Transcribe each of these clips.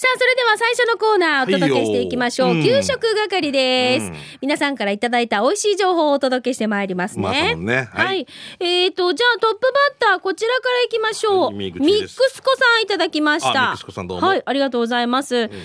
さあ、それでは最初のコーナーお届けしていきましょう。はいよ給食係です、うん皆さんからいただいた美味しい情報をお届けしてまいりますね。まさもんねは。はいいえっ、と、じゃあトップバッター、こちらからいきましょう。はいミックスコさんいただきました。あミックスコさんどうもはい、ありがとうございます。しんちゃん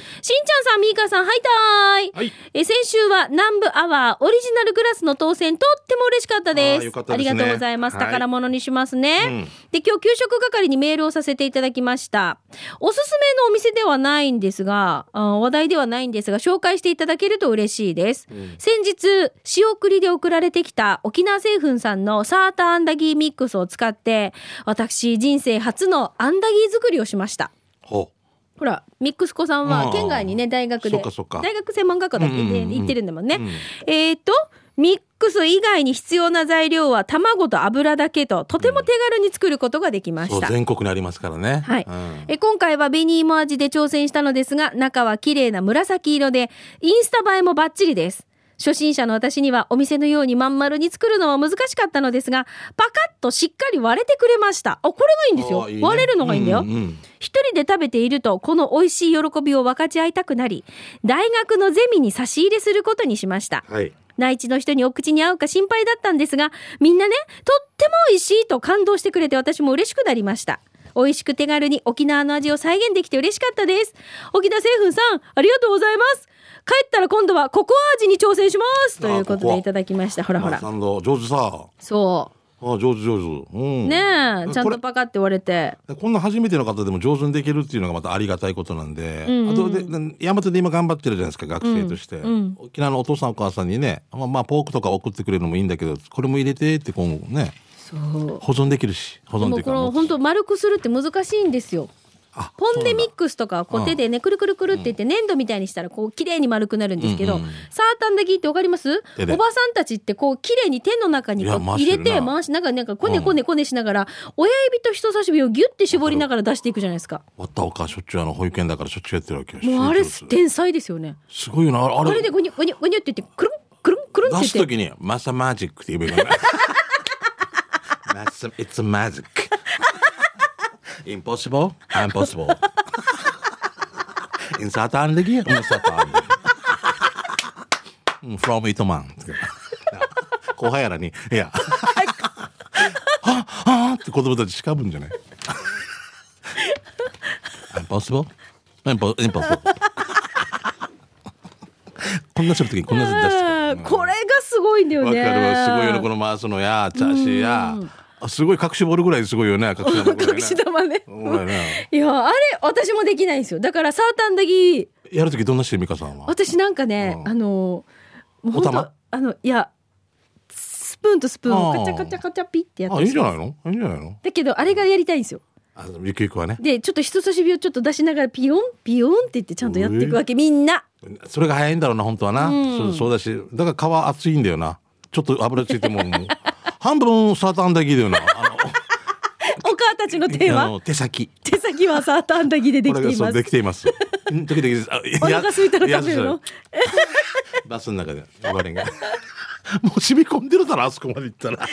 さん、みーかさん、はいたーい。はいえー先週は南部アワーオリジナルグラスの当選とっても嬉しかったです。あーよかったですねありがとうございます。はい宝物にしますね。うんで、今日給食係にメールをさせていただきました。おすすめのお店ではないんですが、話題ではないんですが、紹介していただけると嬉しいです。先日、仕送りで送られてきた沖縄製粉さんのサーターアンダギーミックスを使って、私、人生初のアンダギー作りをしました。ほほら、ミックス子さんは県外にね、大学で大学専門学校だってうんうんうん行ってるんだもんね。うんえっ、と、ミックス以外に必要な材料は卵と油だけと、とても手軽に作ることができまう。そう、した。全国にありますからね。はいうんえ今回は紅芋味で挑戦したのですが、中は綺麗な紫色で、インスタ映えもバッチリです。初心者の私にはお店のようにまん丸に作るのは難しかったのですが、パカッとしっかり割れてくれました。あ、これがいいんですよ。いいね割れるのがいいんだよ。うんうん一人で食べていると、この美味しい喜びを分かち合いたくなり、大学のゼミに差し入れすることにしました。はい。内地の人にお口に合うか心配だったんですが、みんなね、とっても美味しいと感動してくれて私も嬉しくなりました。美味しく手軽に沖縄の味を再現できて嬉しかったです。沖縄製粉さん、ありがとうございます。帰ったら今度はココア味に挑戦しますということでいただきました。ほらほら。上手さ。そあ、上手上手。うん。う。ねえ、ちゃんことれパカって割れて。こんな初めての方でも上手にできるっていうのがまたありがたいことなんで、んうんあとで大和で今頑張ってるじゃないですか学生として、ん沖縄のお父さんお母さんにね、まあ、まあポークとか送ってくれるのもいいんだけどこれも入れてって今後ね。保存できるし保存できるの本当丸くするって難しいんですよ。あポンデミッククスとかこう手でねくるくるくるって言って粘土みたいにしたらこう綺麗に丸くなるんですけど、うん。うんサータンダギーってわかります？おばさんたちってこう綺麗に手の中に入れて回しな。んかなんかこねこねこねしながら、親指と人差し指をギュッて絞りながら出していくじゃないですか。割ったおかしょっちゅうあの保育園だからしょっちゅうやってるわけよ。もうあれ天才ですよね。すごいよな。あれあれ。でゴニュゴニュゴニュって言ってくるんくるんくるんって。出す言って。時にマサマジックって言えばいいかな。マサ It's magic インポッシブルインポッシブルインサタンレギュインサタンフロムイトマン後輩らにいははって子供たちしかぶんじゃないインポッシブルインポこんなするときにこんなする出しれがすごいんだよねわかるわすごいよねこのマーのやチャやすごい隠しボールぐらいすごいよね隠し玉ね。隠し玉ね。いやあれ私もできないんですよ。だからサーターアンダギー。やるときどんなして美香さんは？私なんかね、うん。あのもうあのいやスプーンとスプーンをカチャカチャカチャピってやってあいいんじゃないの？いいんじゃないの？だけどあれがやりたいんですよ。あゆくゆくはね。でちょっと人差し指をちょっと出しながらピヨンピヨンって言ってちゃんとやっていくわけみんな。それが早いんだろうな本当はな、うん。そうだし。だから皮熱いんだよな。ちょっと油ついてももう半分サーターアンダギーだよな。あお母たちの手は？の手先。手先はサーターアンダギーでできています。できています。うん時々です。あお腹空いたら食べるの？や バスの中で呼ばれんが。もう染み込んでるだろあそこまで行ったら。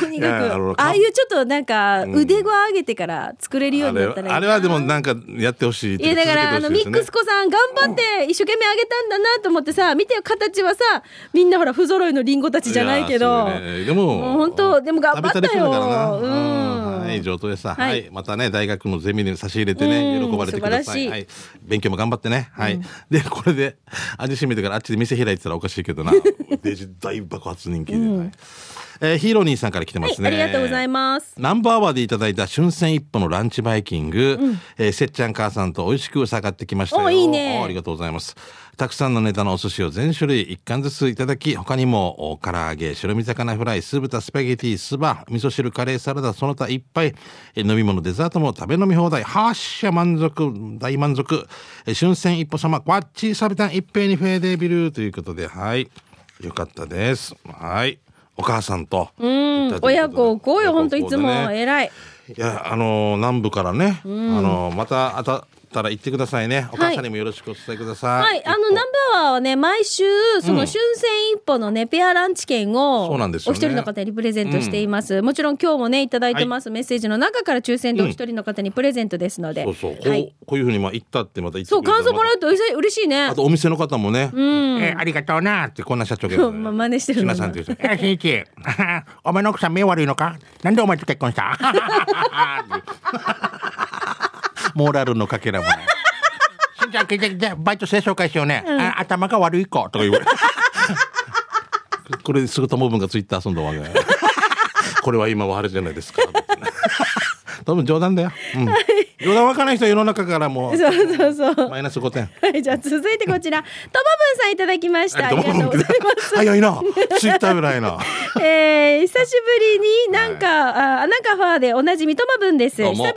とにいやあかのくああいうちょっとなんか腕ご上げてから作れるようになったらいいなあれはでもなんかやってほしいいやだからあのミックス子さん頑張って一生懸命あげたんだなと思ってさ見てよ形はさみんなほら不揃いのリンゴたちじゃないけど。でももう本当でも頑張ったよ。食べたりするからなうんはい。上等でさ、ははい。いまたね大学のゼミに差し入れてねうん。喜ばれてください。い。はい、勉強も頑張ってね。はい、でこれで味しめてからあっちで店開いてたらおかしいけどな。デジ大爆発人気で、はいえーヒーロー兄さんから来てますね、はいありがとうございます。ナンバーワーでいただいた春戦一歩のランチバイキング、えーせっちゃん母さんと美味しく下がってきましたいいね。おありがとうございます。たくさんのネタのお寿司を全種類一貫ずついただき他にもお唐揚げ白身魚フライ酢豚スパゲティ酢バ味噌汁カレーサラダその他いっぱいえー飲み物デザートも食べ飲み放題はっしゃ満足大満足。えー春戦一歩様わっちサビタン一平にフェーデービルということではい。よかったです。はいお母さんと親子こうよ本当いつも。偉い。いやあのー南部からね、あのーまたあたったら言ってくださいね。お母さんにもよろしくお伝えください。はい、あの、ナンバーワーはね、毎週、その、春戦一歩のね、ペアランチ券を、そうなんですよね。お一人の方にプレゼントしています。もちろん今日もね、いただいてます、メッセージの中から抽選でお一人の方にプレゼントですので。そうそう。こう,、はい。こういうふうにまあ言ったってまた言ってそう、くれたら感想もらうとうれしい嬉しいね。あ。とお店の方もね、ん。えーありがとうなってこんな社長が まあ真似してるしのなさんって言う人。えー、しんいち お前の奥さん目悪いのか？なんでお前と結婚した？モラルのかけらもないしんちゃん聞いて聞いてバイト生紹介しようね、あ頭が悪い子。とか言う。これすぐともぶんがツイッター遊んだわけこれは今はあれじゃないですか多分冗談だよ、うん、冗談わからない人は世の中からもそうそうそうう。マイナス5点はい、じゃあ続いてこちら、ともぶんさんいただきました。ありがとうございます。早いな。ツイッターぐらいな。えー、久しぶりになんか、あアナカファーでおなじみともぶんです。久々に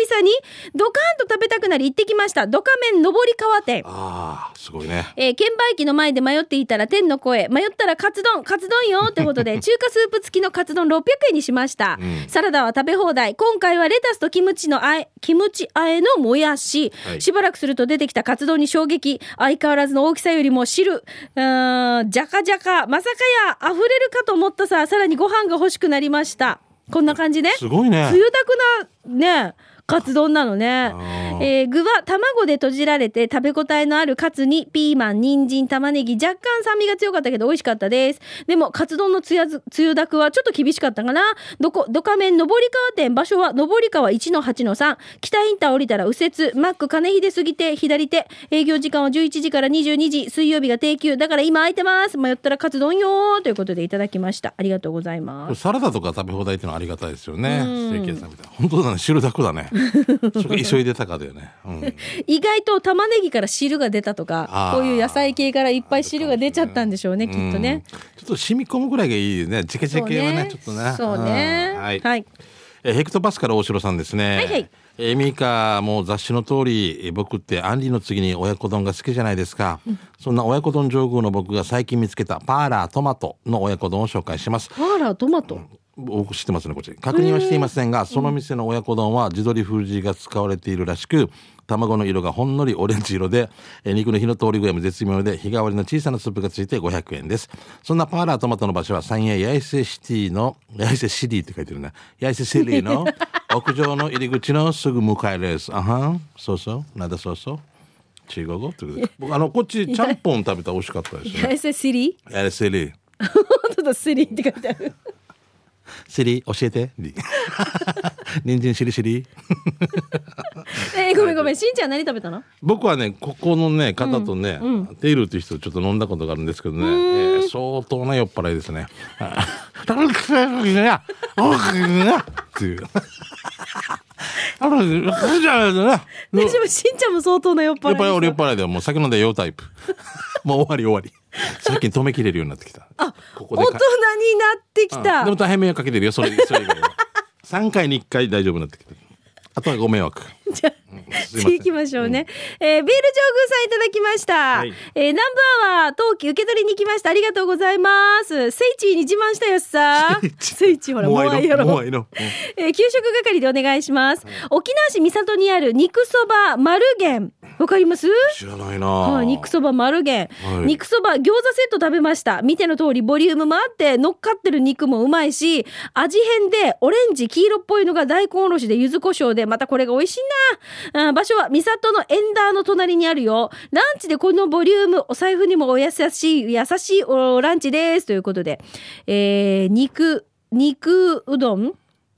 ドカーンと食べたくなり行ってきました。ドカ麺上り川店。ああ、すごいね。えー券売機の前で迷っていたら天の声迷ったらカツ丼カツ丼よってことで 中華スープ付きのカツ丼600円にしました、うんサラダは食べ放題今回はレタスとキムチのあえキムチあえのもやし、はい。しばらくすると出てきたカツ丼に衝撃。相変わらずの大きさよりも汁。うーんじゃかじゃかまさかや。溢れるかと思ったさ。さらにご飯が欲しくなりました。こんな感じね。すごいね。つ。ゆだくなねカツ丼なのねえー具は卵で閉じられて食べ応えのあるカツにピーマン、人参、玉ねぎ、若干酸味が強かったけど美味しかったです。でも、カツ丼のつやず、つゆだくはちょっと厳しかったかな。どこ、どか麺上り川店、場所は上り川1-8-3。北インター降りたら右折、マック金秀過ぎて左手。営業時間は11時から22時。水曜日が定休。だから今空いてます。迷ったらカツ丼よーということでいただきました。ありがとうございます。サラダとか食べ放題っていうのはありがたいですよね。うんステーキ屋さんみたいな。本当だね。汁だくだね。急いでたかだよね。うん。意外と玉ねぎから汁が出たとかこういう野菜系からいっぱい汁が出ちゃったんでしょうねきっとね。うん。ちょっと染み込むぐらいがいいね。チケチケはね、ちょっとね。そうね。うんはい。はい。えーヘクトパスから大城さんですね。はいはいえーミカもう雑誌の通り、えー僕ってアンリの次に親子丼が好きじゃないですか。そんな親子丼上宮の僕が最近見つけたパーラートマトの親子丼を紹介します。パーラートマト？僕知ってますねこっち。確認はしていませんがその店の親子丼は地鶏風味が使われているらしく卵の色がほんのりオレンジ色でえー肉の火の通り具合も絶妙で日替わりの小さなスープがついて500円です。そんなパーラートマトの場所は三栄八重瀬シティの八重瀬シティって書いてるね八重瀬シティの 屋上の入り口のすぐ向かいです。あはん。そうそう。なんだそうそう。中国語？ってことで。僕あのこっちちゃんぽん食べたら美味しかったですね。八重瀬シリ八重瀬シリ 本当だシリって書いてある。シリ教えて人参しりしりえーごめんごめんしんちゃん何食べたの？僕はねここのね方とね、テイルっていう人とちょっと飲んだことがあるんですけどね、えー相当な酔っ払いですね。っていう。あのじゃな。大丈夫しんちゃんも相当な酔っ払い酔っ払い俺酔っで払いでもう酒飲んで酔うタイプ。もう終わり終わり。最近止めきれるようになってきた。あここで大人になってきた。うんでも大変迷惑かけてるよそれそれ以外は。3回に1回大丈夫になってきてる。あとはご迷惑。じゃ次行きましょうね。えービール上宮さんいただきました。はいえーナンバーは冬季受け取りに来ました。ありがとうございます。セイチーに自慢したやつさ。セイチーほら、もういやろ。もういいの。えー給食係でお願いします。沖縄市三郷にある肉そば丸源。わかります？知らないな。はい、肉そば丸源、はい肉そば餃子セット食べました見ての通りボリュームもあって乗っかってる肉もうまいし味変でオレンジ黄色っぽいのが大根おろしで柚子胡椒でまたこれが美味しいな。あ場所は三郷のエンダーの隣にあるよ。ランチでこのボリュームお財布にもお優しい優しいおランチです。ということで、えー肉肉うどん？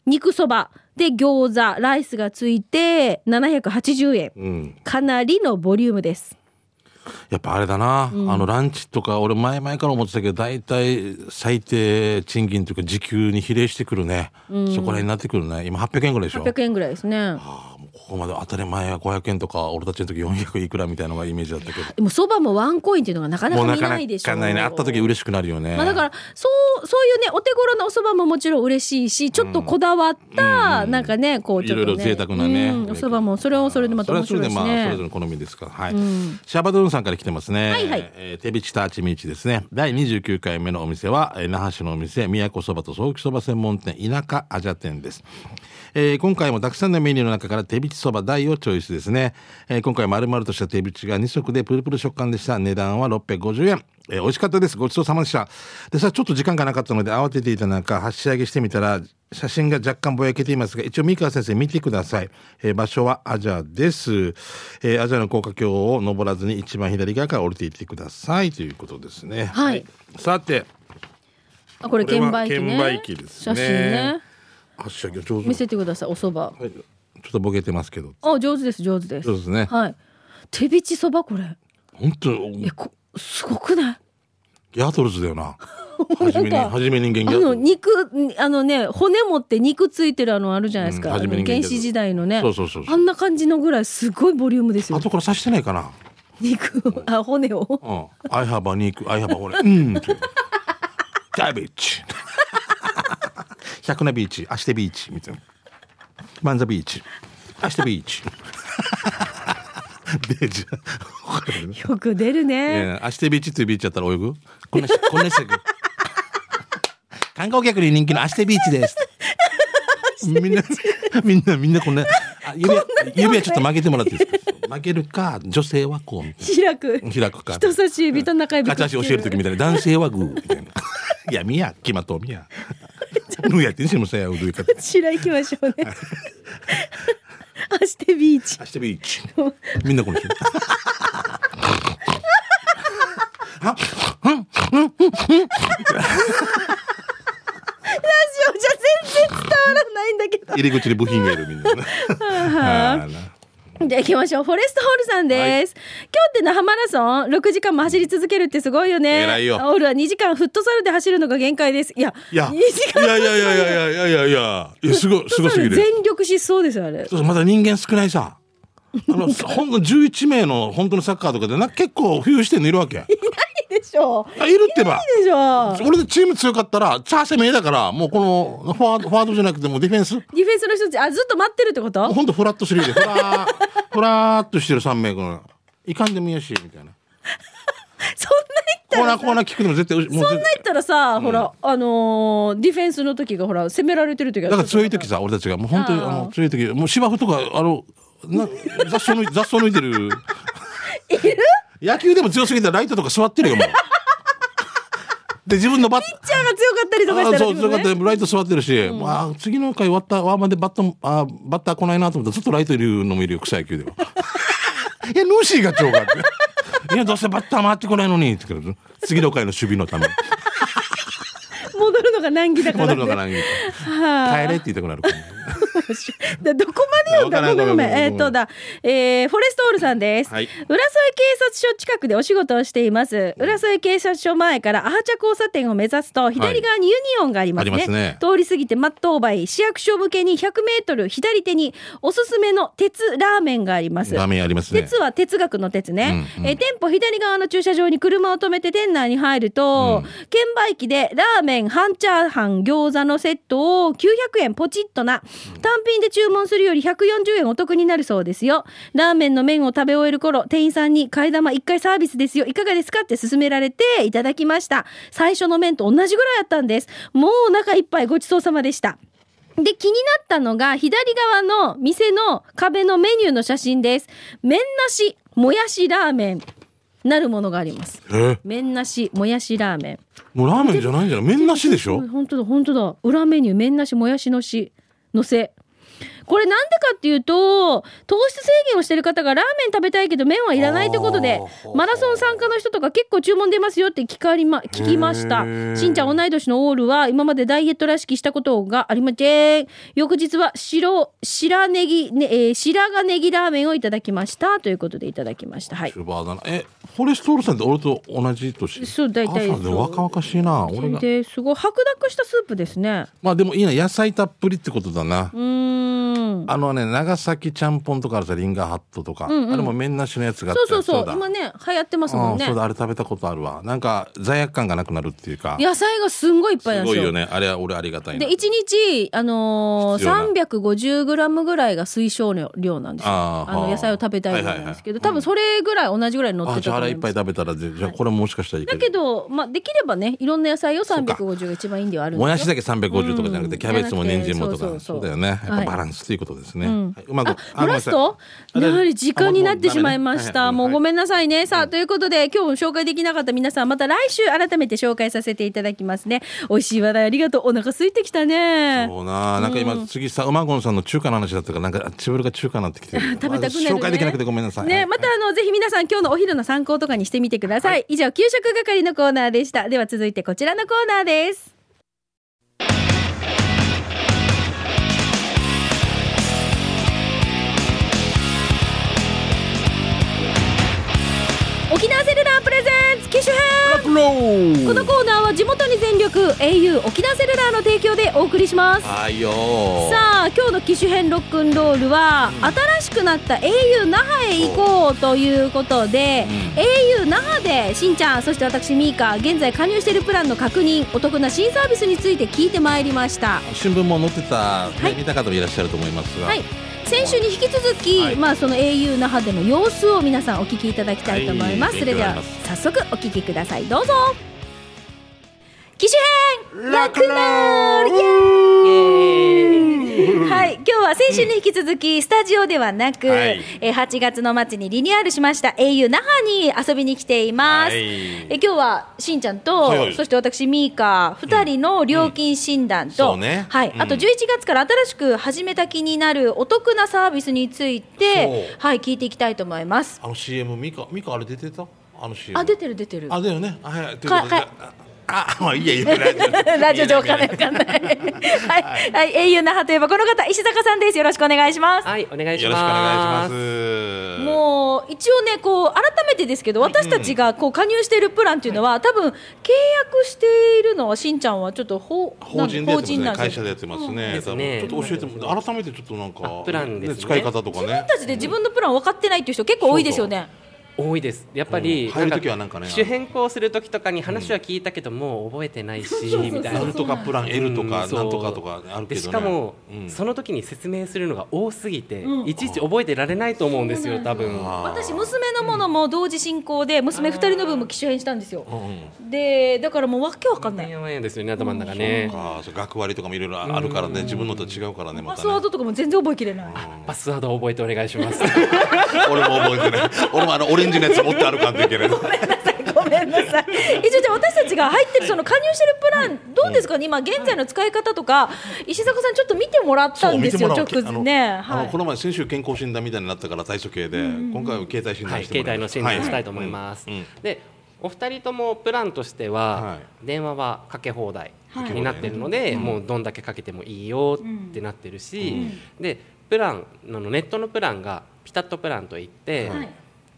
肉そばで餃子ライスがついて780円。うん。かなりのボリュームですやっぱあれだな、あのランチとか俺前々から思ってたけど大体最低賃金というか時給に比例してくるね、そこら辺になってくるね。今800円ぐらいでしょ。800円ぐらいですね。ああここまで当たり前は500円とか俺たちの時400いくらみたいなのがイメージだったけど。でもそばもワンコインっていうのがなかなか見なかなないでしょかないね。会った時嬉しくなるよね、まあ、だからそうそういうねお手頃なおそばももちろん嬉しいしちょっとこだわった、なんかねこうちょっとね。いろいろ贅沢なね。うんおそばもそれはそれでまた面それはそれで白いしね。まあそれぞれの好みですから。はい、ん。シャバドゥンさんから来てますね。はいはい。えー手びちターチミーチですね。第29回目のお店は、えー那覇市のお店、宮古そばとソーキそば専門店、田舎アジャ店です。えー今回もたくさんのメニューの中から手びちそば大をチョイスですね。えー今回丸々とした手びちが2色でプルプル食感でした。値段は650円。えー美味しかったです。ごちそうさまでした。でさ、ちょっと時間がなかったので慌てていた中、発し上げしてみたら、写真が若干ぼやけていますが、一応三川先生見てください。えー場所はアジャです。えーアジャの高架橋を登らずに一番左側から降りていってくださいということですね。はいさて、あこれ券売機ね券売機ですね写真ね発し上げ上手。見せてくださいお蕎麦はい、ちょっとボケてますけど。あ上手です上手ですそうですね。はい手びちそばこれ本当？えこすごくない？ギャトルズだよな。はじめに、め人間ギあの。肉あのね骨持って肉ついてるあのあるじゃないですか、うん原始時代のねそうそうそうそうあんな感じのぐらいすごいボリュームですよ後から刺してないかな？肉をあ骨をうん。I have a 肉、I have a 俺。うん。ダイビーチ。百名ビーチ、アシテビーチみたいな。マンザビーチ、アシテビーチ。でじゃよく出るね、えーアシテビーチっていうビーチやったら泳ぐ？こんなし、こんなして観光客に人気のアシテビーチです。みんな、みんな、みんなこんな、あ指は、指はちょっと曲げてもらっていいですか？曲げるか、女性はこう、開くな開くか。人差し指と中指ガチャ足教える時みたいな、男性はグー、みたいな。いや、みや、決まっとうみや。ぬやってんしもさや、うどいか。白行きましょうね。あしてビーチ。アシテビーチ。みんなこのラジオじゃ全然伝わらないんだけど。入り口に部品がいるみんな じゃあ行きましょう。フォレストホールさんです。今日って那覇マラソン6時間も走り続けるってすごいよね。偉いよホールは2時間フットサルで走るのが限界です。いや、いや、2い時間やいやいやいやいやいやいやいや、いやすごい、すごすぎる。全力疾走ですよ、あれ。そうそうまだ人間少ないさ。あの、ほんの11名の本当のサッカーとかでな、結構冬してんのいるわけ。いでしょあいるってば。いいでしょ俺でチーム強かったら、チャーセメだから、もうこの、フォワード、フォワードじゃなくてもうディフェンス。ディフェンスの人たち、あ、ずっと待ってるってこと？ほんとフラットスリーで、ふらー、ふらーっとしてる3名この、いかんでもいいやし、みたいな。そんコーナーコーナーキックでも絶対、もうな、そんな言ったらさ、ほら、あのーディフェンスの時がほら、攻められてる時が。だから強い時さ、俺たちが、もう本当に、あの、強い時、もう芝生とか、あの、な雑草抜い雑草抜いてる？野球でも強すぎたらライトとか座ってるよ、もう。で、自分のバッピッチャーが強かったりとかしたらあそう、強かったライト座ってるし、まあ、次の回終わった、ワーマンでバット、あバッター来ないなと思ったらずっとライトいるのもいるよ、草野球では。いや、ヌーシーが超がって。いや、どうせバッター回ってこないのに、って言うから次の回の守備のために。が難儀だから、ね。戻るのかな、はあ帰れって言いたくなる どこまで読んだごめんごめん。えーっとだ、えーフォレストオールさんです。はい浦添警察署近くでお仕事をしています。浦添警察署前からアハチャ交差点を目指すと、左側にユニオンがありますね。ありますね通り過ぎてマットオーバイ、市役所向けに100メートル左手におすすめの鉄ラーメンがあります。ラーメンありますね。鉄は哲学の鉄ね、うんうんえー店舗左側の駐車場に車を止めて店内に入ると、券売機でラーメン半チャーハン餃子のセットを900円ポチッとな。単品で注文するより140円お得になるそうですよ。ラーメンの麺を食べ終える頃店員さんに替え玉1回サービスですよ。いかがですか？って勧められていただきました。最初の麺と同じぐらいあったんです。もうお腹いっぱいごちそうさまでした。で、気になったのが、左側の店の壁のメニューの写真です。麺なし、もやしラーメン、なるものがあります。えー麺なし、もやしラーメン。もうラーメンじゃないんじゃない？麺なしでしょ？本当だ、本当だ。裏メニュー、麺なし、もやしのし、のせ。これなんでかっていうと、糖質制限をしてる方がラーメン食べたいけど麺はいらないってことでマラソン参加の人とか結構注文出ますよって聞かりま、聞きましたしんちゃん同い年のオールは今までダイエットらしきしたことがありません。翌日は白、白ネギ、ね、えー白髪ネギラーメンをいただきました。ということでいただきました。はいシ。ルバーだな。え、フォレストオールさんって俺と同じ年？そう大体若々しいな。俺が。ですごい白濁したスープですね。まあでもいいな。野菜たっぷりってことだな。うーん。うん。あのね長崎ちゃんぽんとかあるさリンガーハットとか、うんうん。あれも麺なしのやつがあってそうそうそう。だ。今ね、流行ってますもんね。うあれ食べたことあるわ。なんか罪悪感がなくなるっていうか。野菜がすんごいいっぱいすごいよね。あれは俺ありがたいな。で、1日、あのー、必要な。350グラムぐらいが推奨量量なんですよ。あの、野菜を食べたい量なんですけど、はいはいはい。多分それぐらい、同じぐらい乗ってたあじゃああれいっと思います。ぱい食べたらぜじゃあこれもしかしたらいけだるけど、まあ、できればね、いろんな野菜を350が一番いいんではあるんですよ。もやしだけ350とかじゃなくて、うん。キャベツも人参もとか。そうだよね。やっぱはいバランスということですね、うまくあ、ラスト？やはり時間になってしまいました。もうごめんなさいね。さあ、うんということで、今日紹介できなかった皆さん、また来週改めて紹介させていただきますね。美味しい話題ありがとう。お腹空いてきたね。そうななんか今、次さ馬ゴンさんの中華の話だったからなんかチブルが中華になってきてる 食べたくなる紹介できなくてごめんなさいね、またあの、ぜひ皆さん今日のお昼の参考とかにしてみてください。以上、給食係のコーナーでした。では続いてこちらのコーナーです。沖縄セルラープレゼンツ機種編。このコーナーは地元に全力 au 沖縄セルラーの提供でお送りします。さあ今日の機種編ロックンロールは、新しくなった au 那覇へ行こうということで、au 那覇でしんちゃんそして私ミーカ現在加入しているプランの確認お得な新サービスについて聞いてまいりました。新聞も載ってた、ねはい。見た方もいらっしゃると思いますが、はい先週に引き続き、はい。まあその au 那覇での様子を皆さんお聞きいただきたいと思います、はいそれでは早速お聞きください。どうぞ。機種編ラクローはい、今日は先週に引き続き、スタジオではなく、はい。えー8月の末にリニューアルしました au 那覇に遊びに来ています。はい。え今日はしんちゃんと、はい。はいそして私ミーカ2人の料金診断と、はい、うん。あと11月から新しく始めた気になるお得なサービスについてはい、聞いていきたいと思います。あの CM ミカミカあれ出てた？あの CM あ、出てる出てる。あだよね。あはいということで。かああ まあいいやいいやラジオ上わかんない。わかんない。はい、はい、au 那覇といえばこの方、石坂さんです。よろしくお願いします。はい、お願いしよろしくお願いします。もう一応ねこう改めてですけど私たちがこう加入しているプランっていうのは多分契約しているのはしんちゃんはちょっと法法人なんですよ。会社でやってますね。ですね。多分。ちょっと教えても改めてちょっとなんかあプランですね。使い方とか自分ねたちで自分のプラン分かってないっていう人結構多いですよね多いです。やっぱり、うん。入る時はなんかね機種変更する時とかに話は聞いたけども、覚えてないし、みたいな。なん。とかプラン L とかなんとかとかあるけでどね。しかも、うん。その時に説明するのが多すぎて、うん。いちいち覚えてられないと思うんですよ、多分。私娘のものも同時進行で娘2人の分も機種変したんですよ。でだからもうわけわかんない。ですよね、頭の中ね。ああそう学割とかもいろいろあるからね。自分のと違うからねまパスワードとかも全然覚えきれない。パスワード覚えてお願いします。俺も覚えてない。俺もあのオレンジのやつ持ってあるかんといけないごめんなさい。一応じゃあ私たちが入ってるその加入してるプランどうですか？ね、今現在の使い方とか石坂さんちょっと見てもらったんですよ直前ね。あの。はいこの前先週健康診断みたいになったから体組系で今回は携帯診はい、断してもら携帯の診断をしたいと思います。で、お二人ともプランとしては、は電話はかけ放題はい。になってるので、もうどんだけかけてもいいよってなってるし、でプランあのネットのプランがピタッとプランといって、はい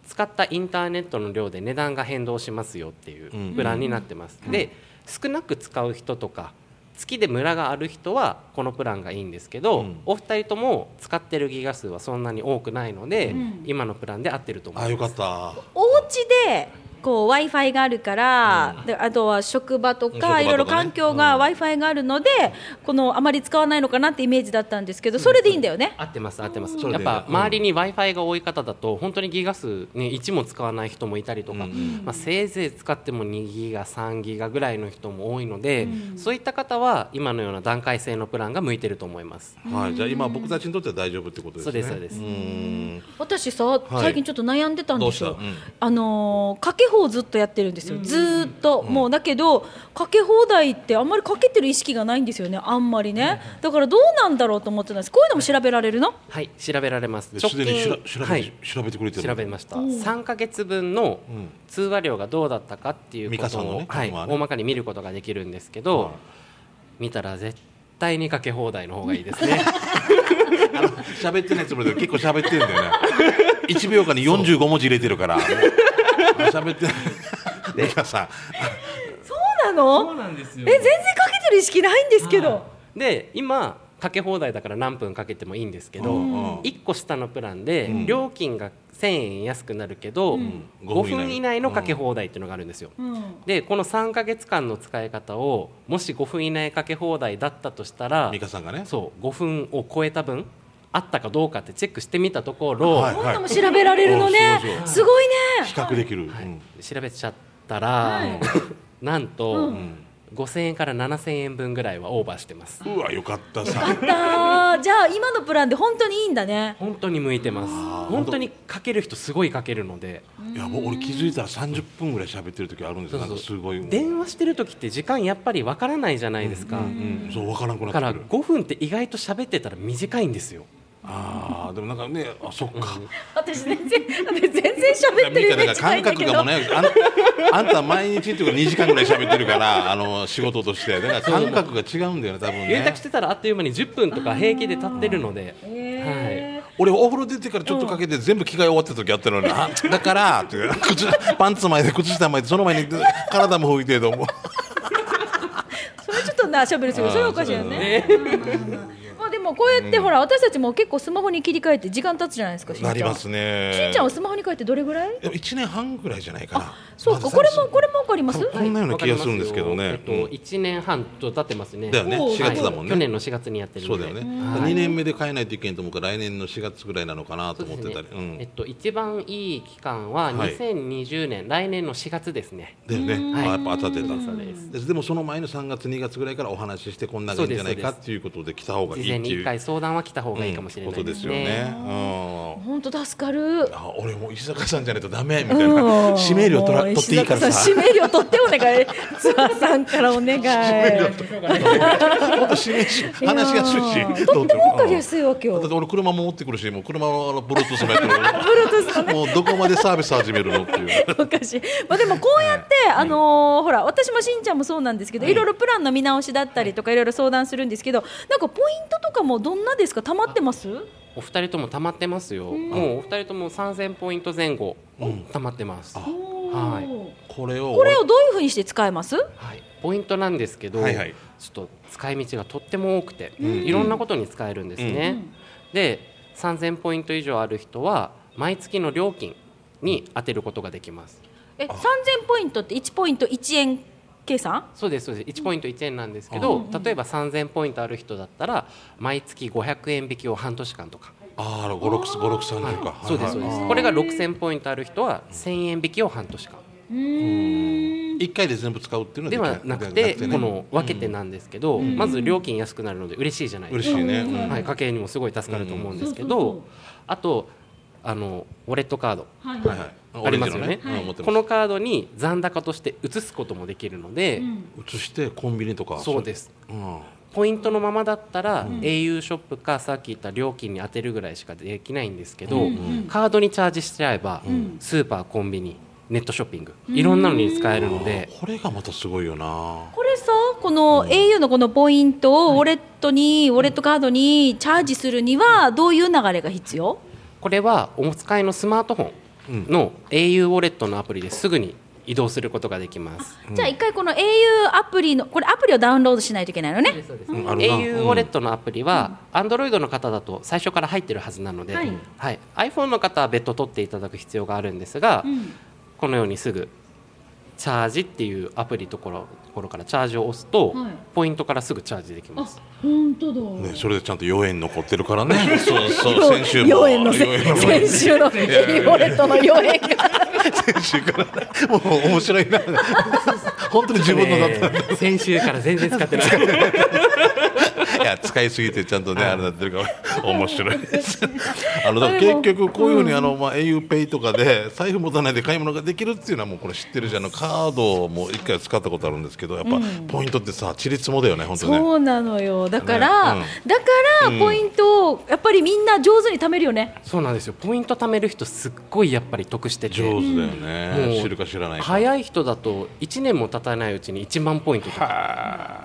使ったインターネットの量で値段が変動しますよっていううん。プランになってます。で少なく使う人とか月でムラがある人はこのプランがいいんですけど、うん。お二人とも使ってるギガ数はそんなに多くないので、ん。今のプランで合ってると思います。あよかった。お家でこう w i f i があるから、であとは職場と職場とかね。かいろいろ環境がうん。W i f i があるので、このあまり使わないのかなってイメージだったんですけどそれでいいんだよね。合ってます合ってます。やっぱうん周りに w i f i が多い方だと本当にギガ数、ね、1も使わない人もいたりとか、うん。まあ、せいぜい使っても2ギガ3ギガぐらいの人も多いので、そういった方は今のような段階性のプランが向いてると思います。はい。じゃあ今僕たちにとっては大丈夫ってことですね。そうですそうです。ん。私さ、最近ちょっと悩んでたんですよ、どうした？うん。あのーかけ放ずっとやってるんですよ、ずっと、もうだけどかけ放題ってあんまりかけてる意識がないんですよねあんまりね、だからどうなんだろうと思ってたんですこういうのも調べられるのはい調べられますすでに調べ,、はい調べてくれてる調べました3か月分の通話料がどうだったかっていうことを、ミカさんねはい、大まかに見ることができるんですけど、見たら絶対にかけ放題の方がいいですね喋ってないつもりで結構喋ってるんだよね1秒間に45文字入れてるから喋って。ない美香さん。そうなの？なんですよ。え全然かけてる意識ないんですけど、で今かけ放題だから何分かけてもいいんですけど、うん。1個下のプランでうん。料金が1000円安くなるけど、ん。5分以内。のかけ放題っていうのがあるんですよ。うん。でこの3か月間の使い方をもし5分以内かけ放題だったとしたら美香さんがね。そう5分を超えた分あったかどうかってチェックしてみたところ、はいこんなのも調べられるのね。すごいね。比較できる、はい。うん。調べちゃったら、はい。なんと、うん。5000円から7000円分ぐらいはオーバーしてます。うわよかったさ。あったー。じゃあ今のプランで本当にいいんだね。本当に向いてます。ー本当。にかける人すごいかけるので。いやもう俺気づいたら30分ぐらい喋ってる時あるんですよ。なんかすごい。電話してる時って時間やっぱりわからないじゃないですか、うんそう分からなくなだからってくる。5分って意外と喋ってたら短いんですよああでもなんかねあそっか、私全然私全然喋ってるイメージないんだけど覚がもうねあんあんた毎日っていうか2時間ぐらい喋ってるからあの仕事として。だから感覚が違うんだよね多分ね。留託してたらあっという間に10分とか平気で経ってるので、へ俺お風呂出てからちょっとかけて全部着替え終わった時やったのに、あだからって靴パンツ前で靴下前でその前に体も拭いてと思う。ー それちょっとなしゃべるすけどそれはおかしいよねもこうやってほら私たちも結構スマホに切り替えて時間経つじゃないですかしんちゃん。なりますね。しんちゃんはスマホに変えてどれぐらい？でも1年半ぐらいじゃないかな。そうか。これもこれもわかります？こんなような気がするんですけどね。わかりますよ。えっと、1年半と経ってますね。だよね。おー4月だもんね、去年の4月にやってるので。そうだよね、はい。2年目で変えないといけんと思うから来年の4月ぐらいなのかなと思ってたり、えっと、一番いい期間ははい。2020年、来年の4月ですね。だよね、はいあやっぱ当たってた。です。ででもその前の3月2月ぐらいからお話ししてこんながいいんじゃないかっていうことで来た方がいい事前に1っていう回相談は来た方がいいかもしれないでですすよね。ね。。うん。本当助かる。あ俺も石坂さんじゃないとダメみたいな。うん。指名料取ら取っていいからさ。指名料取ってお願い。ツアーさんからお願い。もっと指名し話がするしいやーとっても分かりやすいわけよ。だって俺車も持ってくるしもう車はブルートゥースもやってる。もうどこまでサービス始めるのっていう。おかしい、まあ、でもこうやって、あのーほら私もしんちゃんもそうなんですけど、い、ろいろプランの見直しだったりとかいろいろ相談するんですけどなんかポイントとかもどんなですか？溜まってます？お二人とも溜まってますよ。もうお二人とも3000ポイント前後溜まってます。はい。これを。これをどういうふうにして使えます？はい、ポイントなんですけど、はいはい。ちょっと使い道がとっても多くて、ん。いろんなことに使えるんですね。で3000ポイント以上ある人は毎月の料金に当てることができます。え3000ポイントって1ポイント1円計算？そうですそうです。1ポイント1円なんですけど、例えば3000ポイントある人だったら毎月500円引きを半年間とか、ああ5630か、そうですそうです。これが6000ポイントある人は1000円引きを半年間。一回で全部使うっていうのではなくてね。この分けてなんですけど、まず料金安くなるので嬉しいじゃないですか。嬉しいね、うん。はい、家計にもすごい助かると思うんですけど、あとあのウォレットカード。はいはい。はいありますよね。オレンジのうん持ってます。このカードに残高として移すこともできるので、移してコンビニとか。そうです。うん。ポイントのままだったら、au ショップかさっき言った料金に当てるぐらいしかできないんですけど、カードにチャージしちゃえば、スーパーコンビニネットショッピングいろんなのに使えるので、これがまたすごいよな。これさこの au のこのポイントをウォレットに、ウォレットカードにチャージするにはどういう流れが必要？これはお使いのスマートフォンの au ウォレットのアプリですぐに移動することができます。じゃあ一回この au アプリのこれアプリをダウンロードしないといけないのね。うん。au ウォレットのアプリは Android の方だと最初から入ってるはずなので、はいはい iPhone の方は別途取っていただく必要があるんです。が、このようにすぐチャージってい。うアプリところところからチャージを押すと、はい。ポイントからすぐチャージできます。本当だ。ね、それでちゃんと4円残ってるからね。そうそう先週も4円のせ4円の先週の au ウォレットの4円が。先週からもう面白いな。本当に自分のだった。先週から全然使ってない。いや使いすぎてちゃんとね、あれなってるから面白い。で すあの結局こういうふうにあの、まあ、auPay とかで財布持たないで買い物ができるっていうのはもうこれ知ってるじゃん。あのカードも一回使ったことあるんですけどやっぱポイントってさちりつもだよね本当ね。そうなのよ。だから、ね。だからポイントをやっぱりみんな上手に貯めるよね。そうなんですよ。ポイント貯める人すっごいやっぱり得してて。上手だよもね、う知るか知らないか。早い人だと1年も経たないうちに1万ポイントとか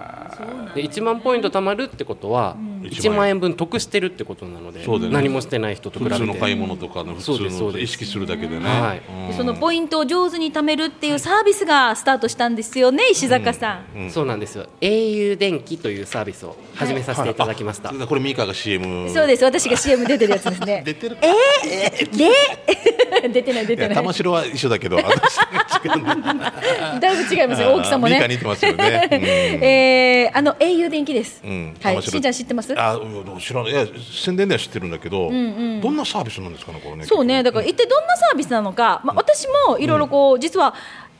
で1万ポイント貯まるってことは1万円分得してるってことなのでね。何もしてない人と比べて。普通の買い物とかの普そうです通の意識するだけでね、はい。うん。そのポイントを上手に貯めるっていうサービスがスタートしたんですよね石坂さん、そうなんですよ。au 電気というサービスを始めさせていただきました、あこれミカが CM そうです私が CM 出てるやつですね。出てる。えー、で？出てない出てない。玉城は一緒だけど私だだいぶ違いますよ大きさもね。ミカ似てますよね、うん。えー、あの au 電気です、うん。はい。しんちゃん知ってます？あうん知らないいや宣伝では知ってるんだけど、どんなサービスなんですかねこれねそうね。だから一体どんなサービスなのか、まあ、私もいろいろこう、実は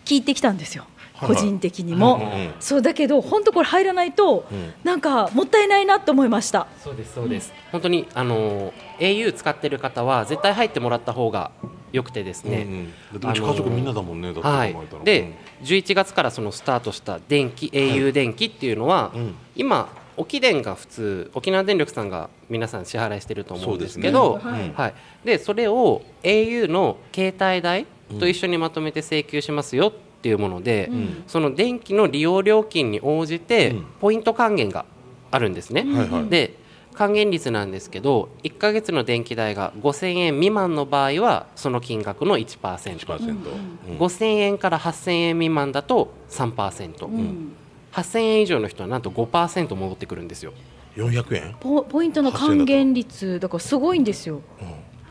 聞いてきたんですよ。はい個人的にも、うんうんそうだけど本当これ入らないと、なんかもったいないなと思いました。そうですそうです、本当にあの au 使ってる方は絶対入ってもらった方がよくてですね、うんうん、家族みんなだもんね、はい。で11月からそのスタートした電気 au 電気っていうのは、うん。今沖電が普通沖縄電力さんが皆さん支払いしてると思うんですけどそうですね。はい、でそれを au の携帯代と一緒にまとめて請求しますよっていうもので、その電気の利用料金に応じてうん。ポイント還元があるんですね。はいはい。で還元率なんですけど1ヶ月の電気代が5000円未満の場合はその金額の1% 1%、うん。5000円から8000円未満だと3%、8000円以上の人はなんと5%戻ってくるんですよ。400円？ポポイントの還元率だからすごいんですよ、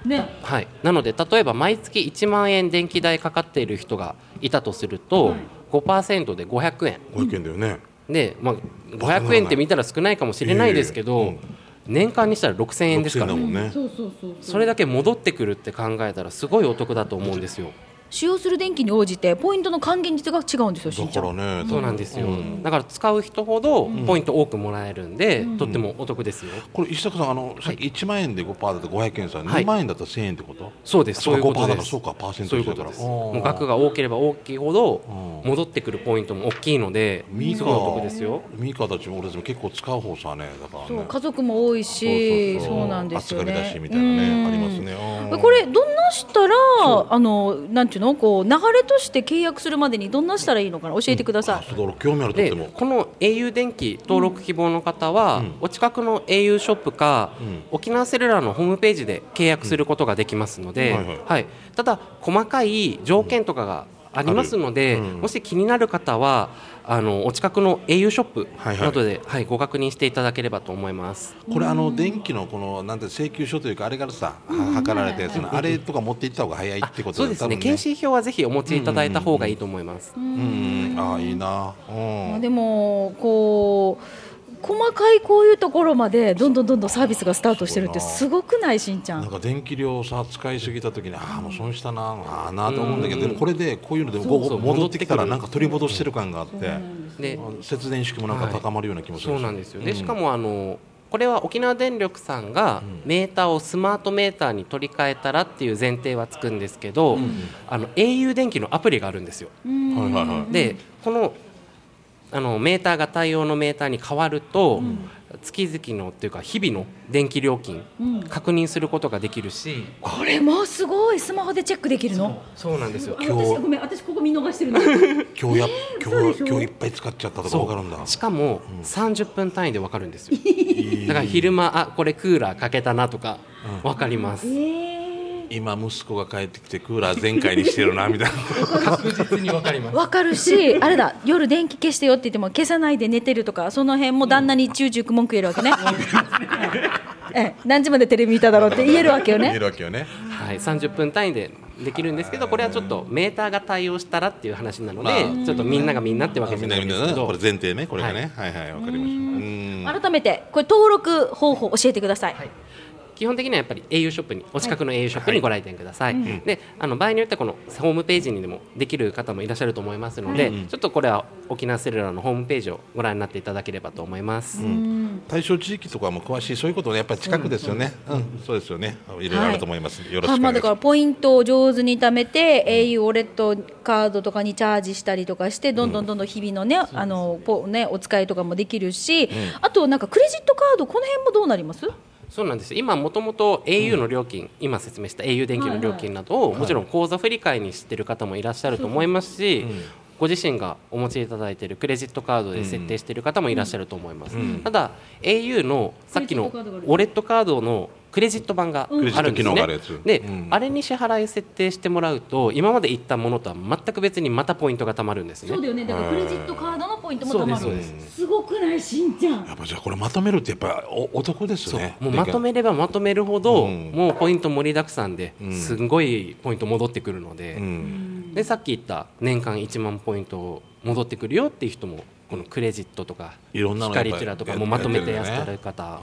ね。はい、なので例えば毎月1万円電気代かかっている人がいたとすると、5%で500円。500円だよね、で、まあ、500円って見たら少ないかもしれないですけど、年間にしたら6000円ですから。6000だもんね、それだけ戻ってくるって考えたらすごいお得だと思うんですよ。使用する電気に応じてポイントの還元率が違うんですよしんだちゃん。からねそうなんですよ、うん。だから使う人ほどポイント多くもらえるんで、とってもお得ですよ。これ石坂さんあのさっき1万円で5%だと500円さ、はい。2万円だったら1000円ってこと？そうです。そういうこと5%だからですそうかパーセントそういうことですしてたらもう額が多ければ大きいほどうん。戻ってくるポイントも大きいのでミすごいお得ですよ。ミカたちも俺たちも結構使う方さねだからね。そう家族も多いしそうなんですよ預かりね出しみたいなねうん。ありますね。うん。これどんなしたらあのなんていうのこう流れとして契約するまでにどんなしたらいいのかな？教えてください、あそうだ俺興味あるとっでてもこの au 電気登録希望の方は、うん。お近くの au ショップか、うん。沖縄セルラーのホームページで契約することができますので、うん。はいはい。はい。ただ細かい条件とかがありますので、うん。もし気になる方はあのお近くの au ショップはいはい。などで、はいご確認していただければと思います。これあの電気のこのなんて請求書というかあれからさは測られたやつのあれとか持っていった方が早いってことそうですね。多分検診票はぜひお持ちいただいた方がいいと思います。うん。ああいいな。うん。まあでもこう細かいこういうところまでどんどんどんどんサービスがスタートしてるってすごくないしんちゃん。なんか電気量さ使いすぎた時にああもう損したなああなと思うんだけどでもこれでこういうのでもそうそう。戻ってきたらなんか取り戻してる感があってで節電意識もなんか高まるような気もするそうなんですよ。で、うん。しかもあのこれは沖縄電力さんがメーターをスマートメーターに取り替えたらっていう前提はつくんですけど、あの au 電気のアプリがあるんですよ。はいはいはい。でこのあのメーターが対応のメーターに変わると、月々のっていうか日々の電気料金、確認することができるし。これもすごい。スマホでチェックできるの？そうなんですよ。あ今日。私ごめん。私ここ見逃してるの。今日や今日今日いっぱい使っちゃったとかわかるんだ。しかも30分単位で分かるんですよ。だから昼間あこれクーラーかけたなとか分かります、今息子が帰ってきてクーラー全開にしてるなみたいな。確実に分かります。わかるしあれだ夜電気消してよって言っても消さないで寝てるとかその辺も旦那に中々文句言えるわけね。ええ何時までテレビ見ただろうって言えるわけよ言えねるわけよね。はい、30分単位でできるんですけどこれはちょっとメーターが対応したらっていう話なので、まあ。ちょっとみんながみんなってわけじゃないんですけど。これ前提ねこれがね。はい。はいわかりました。うん。改めてこれ登録方法教えてください、基本的にはやっぱり au ショップにお近くの au ショップにご来店ください、であの場合によってはこのホームページにでもできる方もいらっしゃると思いますので、ちょっとこれは沖縄セルラーのホームページをご覧になっていただければと思います、対象地域とかも詳しいそういうことねやっぱり近くですよね。うん。そうですよね。いろいろあると思いますよろしくお願いします。まあだからポイントを上手に貯めて、au ウォレットカードとかにチャージしたりとかしてどんどんどんどん日々のね,、あのポねお使いとかもできるし、あとなんかクレジットカードこの辺もどうなります？そうなんです。今もともと au の料金、今説明した au 電気の料金などを、もちろん口座振り替えにしてる方もいらっしゃると思いますし、ご自身がお持ちいただいているクレジットカードで設定している方もいらっしゃると思います、うん。ただ au のさっきのウォレットカードのクレジット版があるんですね。で、うん。あれに支払い設定してもらうと今まで行ったものとは全く別にまたポイントがたまるんですね。そうだよね。だからクレジットカードのポイントもそうたまるです。すすごくない？しんちゃん。やっぱじゃあこれまとめるってやっぱお男ですね。もうまとめればまとめるほど、うん。もうポイント盛りだくさんで、うん。すんごいポイント戻ってくるので,、うん。でさっき言った年間1万ポイント戻ってくるよっていう人もこのクレジットとかいろんなのやっぱり光チラとかもまとめてやってる方、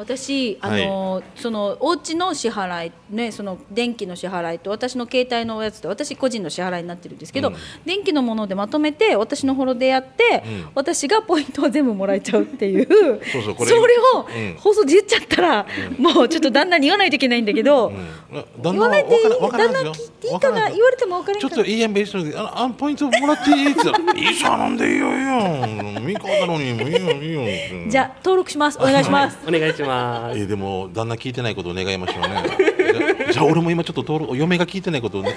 私あの、そのお家の支払いねその電気の支払いと私の携帯のやつと私個人の支払いになってるんですけど、うん。電気のものでまとめて私のフォロでやって、うん。私がポイントを全部もらえちゃうっていうそうそうこれ。れをうん。放送で言っちゃったら、もうちょっと旦那に言わないといけないんだけど、うん。旦言わないでいいわからん旦那いていいかな？言われても分からんちょっとからいいやんべ一緒にあのあのポイントもらっていいって言ったらいいさなんでいいよいいよ。ミカだのにいいよ。いいよ。じゃあ登録します。お願いします。お願いしますえーでも旦那聞いてないことを願いましょうね。じ ゃじゃあ俺も今ちょっと登録嫁が聞いてないことをね。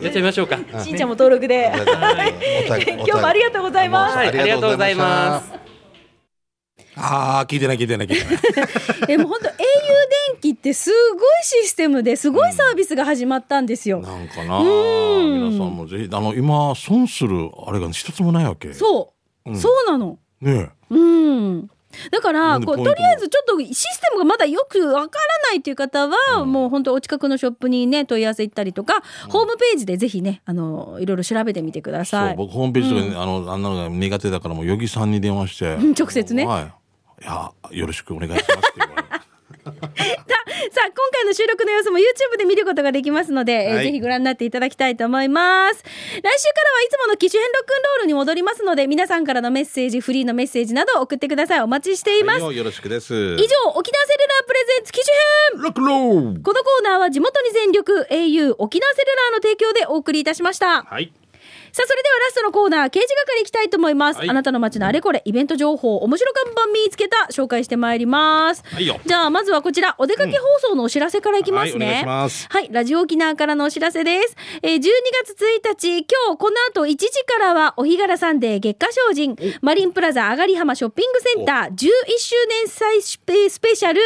やってみましょうか。しんちゃんも登録で。今日もありがとうございます。はい。ありがとうございます。ああ聞いてない聞いてない聞いてない。でも本当 au 電気ってすごいシステムですごいサービスが始まったんですよ。なんかなうん。皆さんもぜひあの今損するあれが一つもないわけ。そう、うん。そうなの。ねうん。だからこうとりあえずちょっとシステムがまだよくわからないという方は、もう本当お近くのショップにね問い合わせ行ったりとか、ホームページでぜひねあのいろいろ調べてみてくだそさい。う僕ホームページとかに、あのあんなのが苦手だからもう余木さんに電話して、ん直接ね。はい。いやよろしくお願いしますって言われて さあ今回の収録の様子も YouTube で見ることができますので、えーはい。ぜひご覧になっていただきたいと思います。来週からはいつもの機種編ロックンロールに戻りますので皆さんからのメッセージフリーのメッセージなど送ってください。お待ちしています、はいよよろしくです。以上沖縄セルラープレゼンツ機種編ロックローこのコーナーは地元に全力 au 沖縄セルラーの提供でお送りいたしました。はいさあそれではラストのコーナー刑事係いきたいと思います、はい。あなたの街のあれこれイベント情報面白看板見つけた紹介してまいります、はいよ。じゃあまずはこちらお出かけ放送のお知らせからいきますね、はいラジオ沖縄からのお知らせです、えー、12月1日今日この後1時からはお日柄サンデー月下精進マリンプラザ上がり浜ショッピングセンター11周年祭スペスペシャル、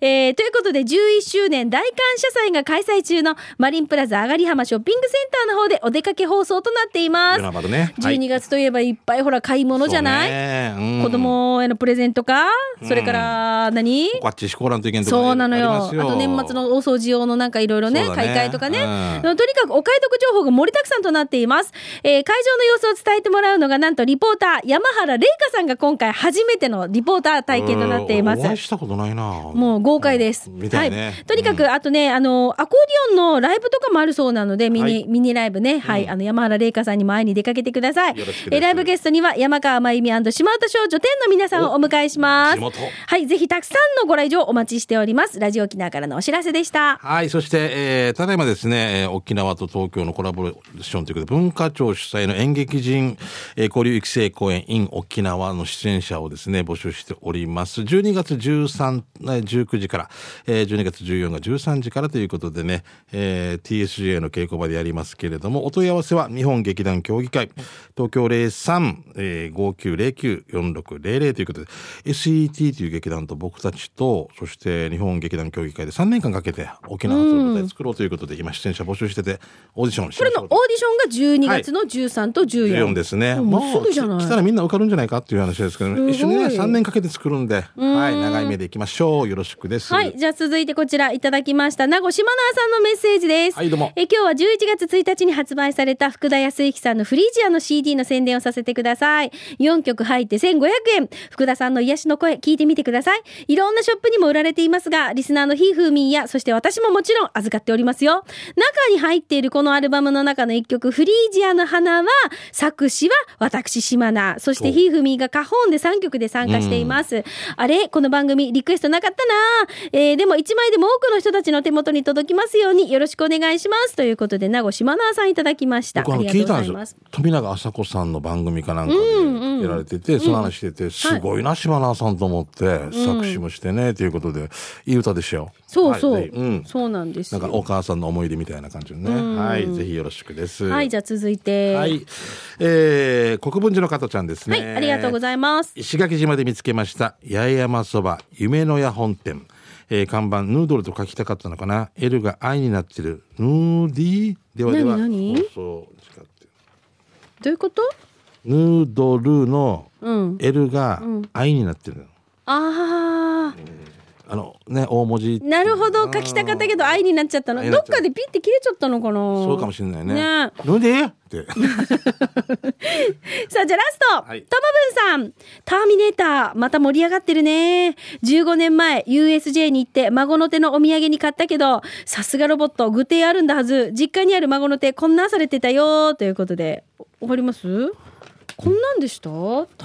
えーということで11周年大感謝祭が開催中のマリンプラザ上がり浜ショッピングセンターの方でお出かけ放送となっています夜なばるね。12月といえばいっぱいほら買い物じゃない、い子供へのプレゼントか、それから何、こっちしこらんといけんとかそうなのよ。あと年末の大掃除用のなんかいろいろね、買い替えとかね。うん。とにかくお買い得情報が盛りだくさんとなっています。えー会場の様子を伝えてもらうのがなんとリポーター山原玲香さんが今回初めてのリポーター体験となっています。うんお会いしたことないな。もう豪快です。みたいね。はい。とにかく、あとね、あの、アコーディオンのライブとかもあるそうなので、ミニ、はい。ミニライブね。はい。あの、山原玲香さんにも会いに出かけてください。えライブゲストには山川真由美島唄少女10の皆さんをお迎えします。はい。ぜひたくさんのご来場お待ちしております。ラジオ沖縄からのお知らせでした。はい。そして、えー、ただいまですね、えー沖縄と東京のコラボレーションということで、文化庁主催の演劇人、えー交流育成公演 in 沖縄の出演者をですね、募集しております。12月13、えー19時から、えー、12月14が13時からということでね、えー、TSGA の稽古場でやりますけれども、お問い合わせは日本劇団協議会、東京03、えー、5909-4600ということで、SET という劇団と僕たちと、そして日本劇団協議会で3年間かけて沖縄発の舞台作ろうということで、今出演者募集してて、オーディションしこれのオーディションが12月の13と14。14ですね。もうすぐじゃない来たらみんな受かるんじゃないかっていう話ですけど、一緒にね、3年かけて作るんで、はい、長い目でいきましょう。よろしくです。はい。じゃあ続いてこちらいただきました。名護島奈さんのメッセージです。はいどうもえ今日は11月1日に発売された福田康之さんのフリージアの CD の宣伝をさせてください。4曲入って1500円。福田さんの癒しの声聞いてみてください。いろんなショップにも売られていますが、リスナーのひーふーみーや、そして私ももちろん預かっておりますよ。中に入っているこのアルバムの中の1曲、フリージアの花は、作詞は私島奈。そしてひーふーみーがカホンで3曲で参加しています。あれこの番組リクエストなかったなえーでも1枚でも多くの人たちの手元に届きますようによろしくお願いします。ということで、名護島奈さんいただきました。僕あのありがとうございいます。富永麻子さんの番組かなんかでやられてて、その話してて、すごいな、島名さんと思って、作詞もしてね、ということで、いい歌でしたよ。そうそう、はいうん。そうなんですよ。なんかお母さんの思い出みたいな感じのね。はい、ぜひよろしくです。はい、じゃあ続いて。ははい、い。えー、国分寺の加藤ちゃんですね。ありがとうございます。石垣島で見つけました八重山そば夢の屋本店、えー看板ヌードルと書きたかったのかな L が I になってるヌーディーではでは何何？そうどういうこと？ヌードルのうん。L が I になってるの、ああ、あのね大文字。なるほど、書きたかったけど、愛になっちゃったの？どっかでピッて切れちゃったのかな？そうかもしれないね。ね。ヌーディーって。さあ、じゃあラスト、はい。トマブンさん。ターミネーター、また盛り上がってるね。15年前、USJ に行って、孫の手のお土産に買ったけど、さすがロボット、具体あるんだはず。実家にある孫の手、こんなんされてたよ。ということで、わかります？こんなんでした？タ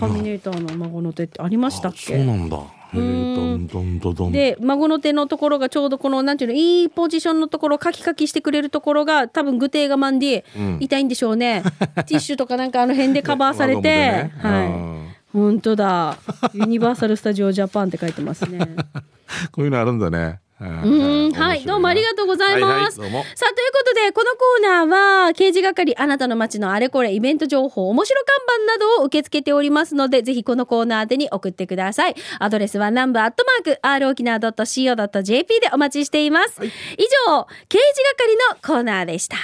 ーミネーターの孫の手ってありましたっけ？そうなんだへーどんどんどんどん。で孫の手のところがちょうどこのなんていうのいいポジションのところカキカキしてくれるところが多分具体がまんでうん。痛いんでしょうね、ティッシュとかなんかあの辺でカバーされて、ね。はい。本当だ。ユニバーサル・スタジオ・ジャパンって書いてますね。こういうのあるんだねううんはいどうもありがとうございます、はいはいさあということでこのコーナーは刑事係あなたの街のあれこれイベント情報面白看板などを受け付けておりますのでぜひこのコーナー宛てに送ってください。アドレスは南部アットマーク r 沖縄 .co.jp でお待ちしています、以上刑事係のコーナーでした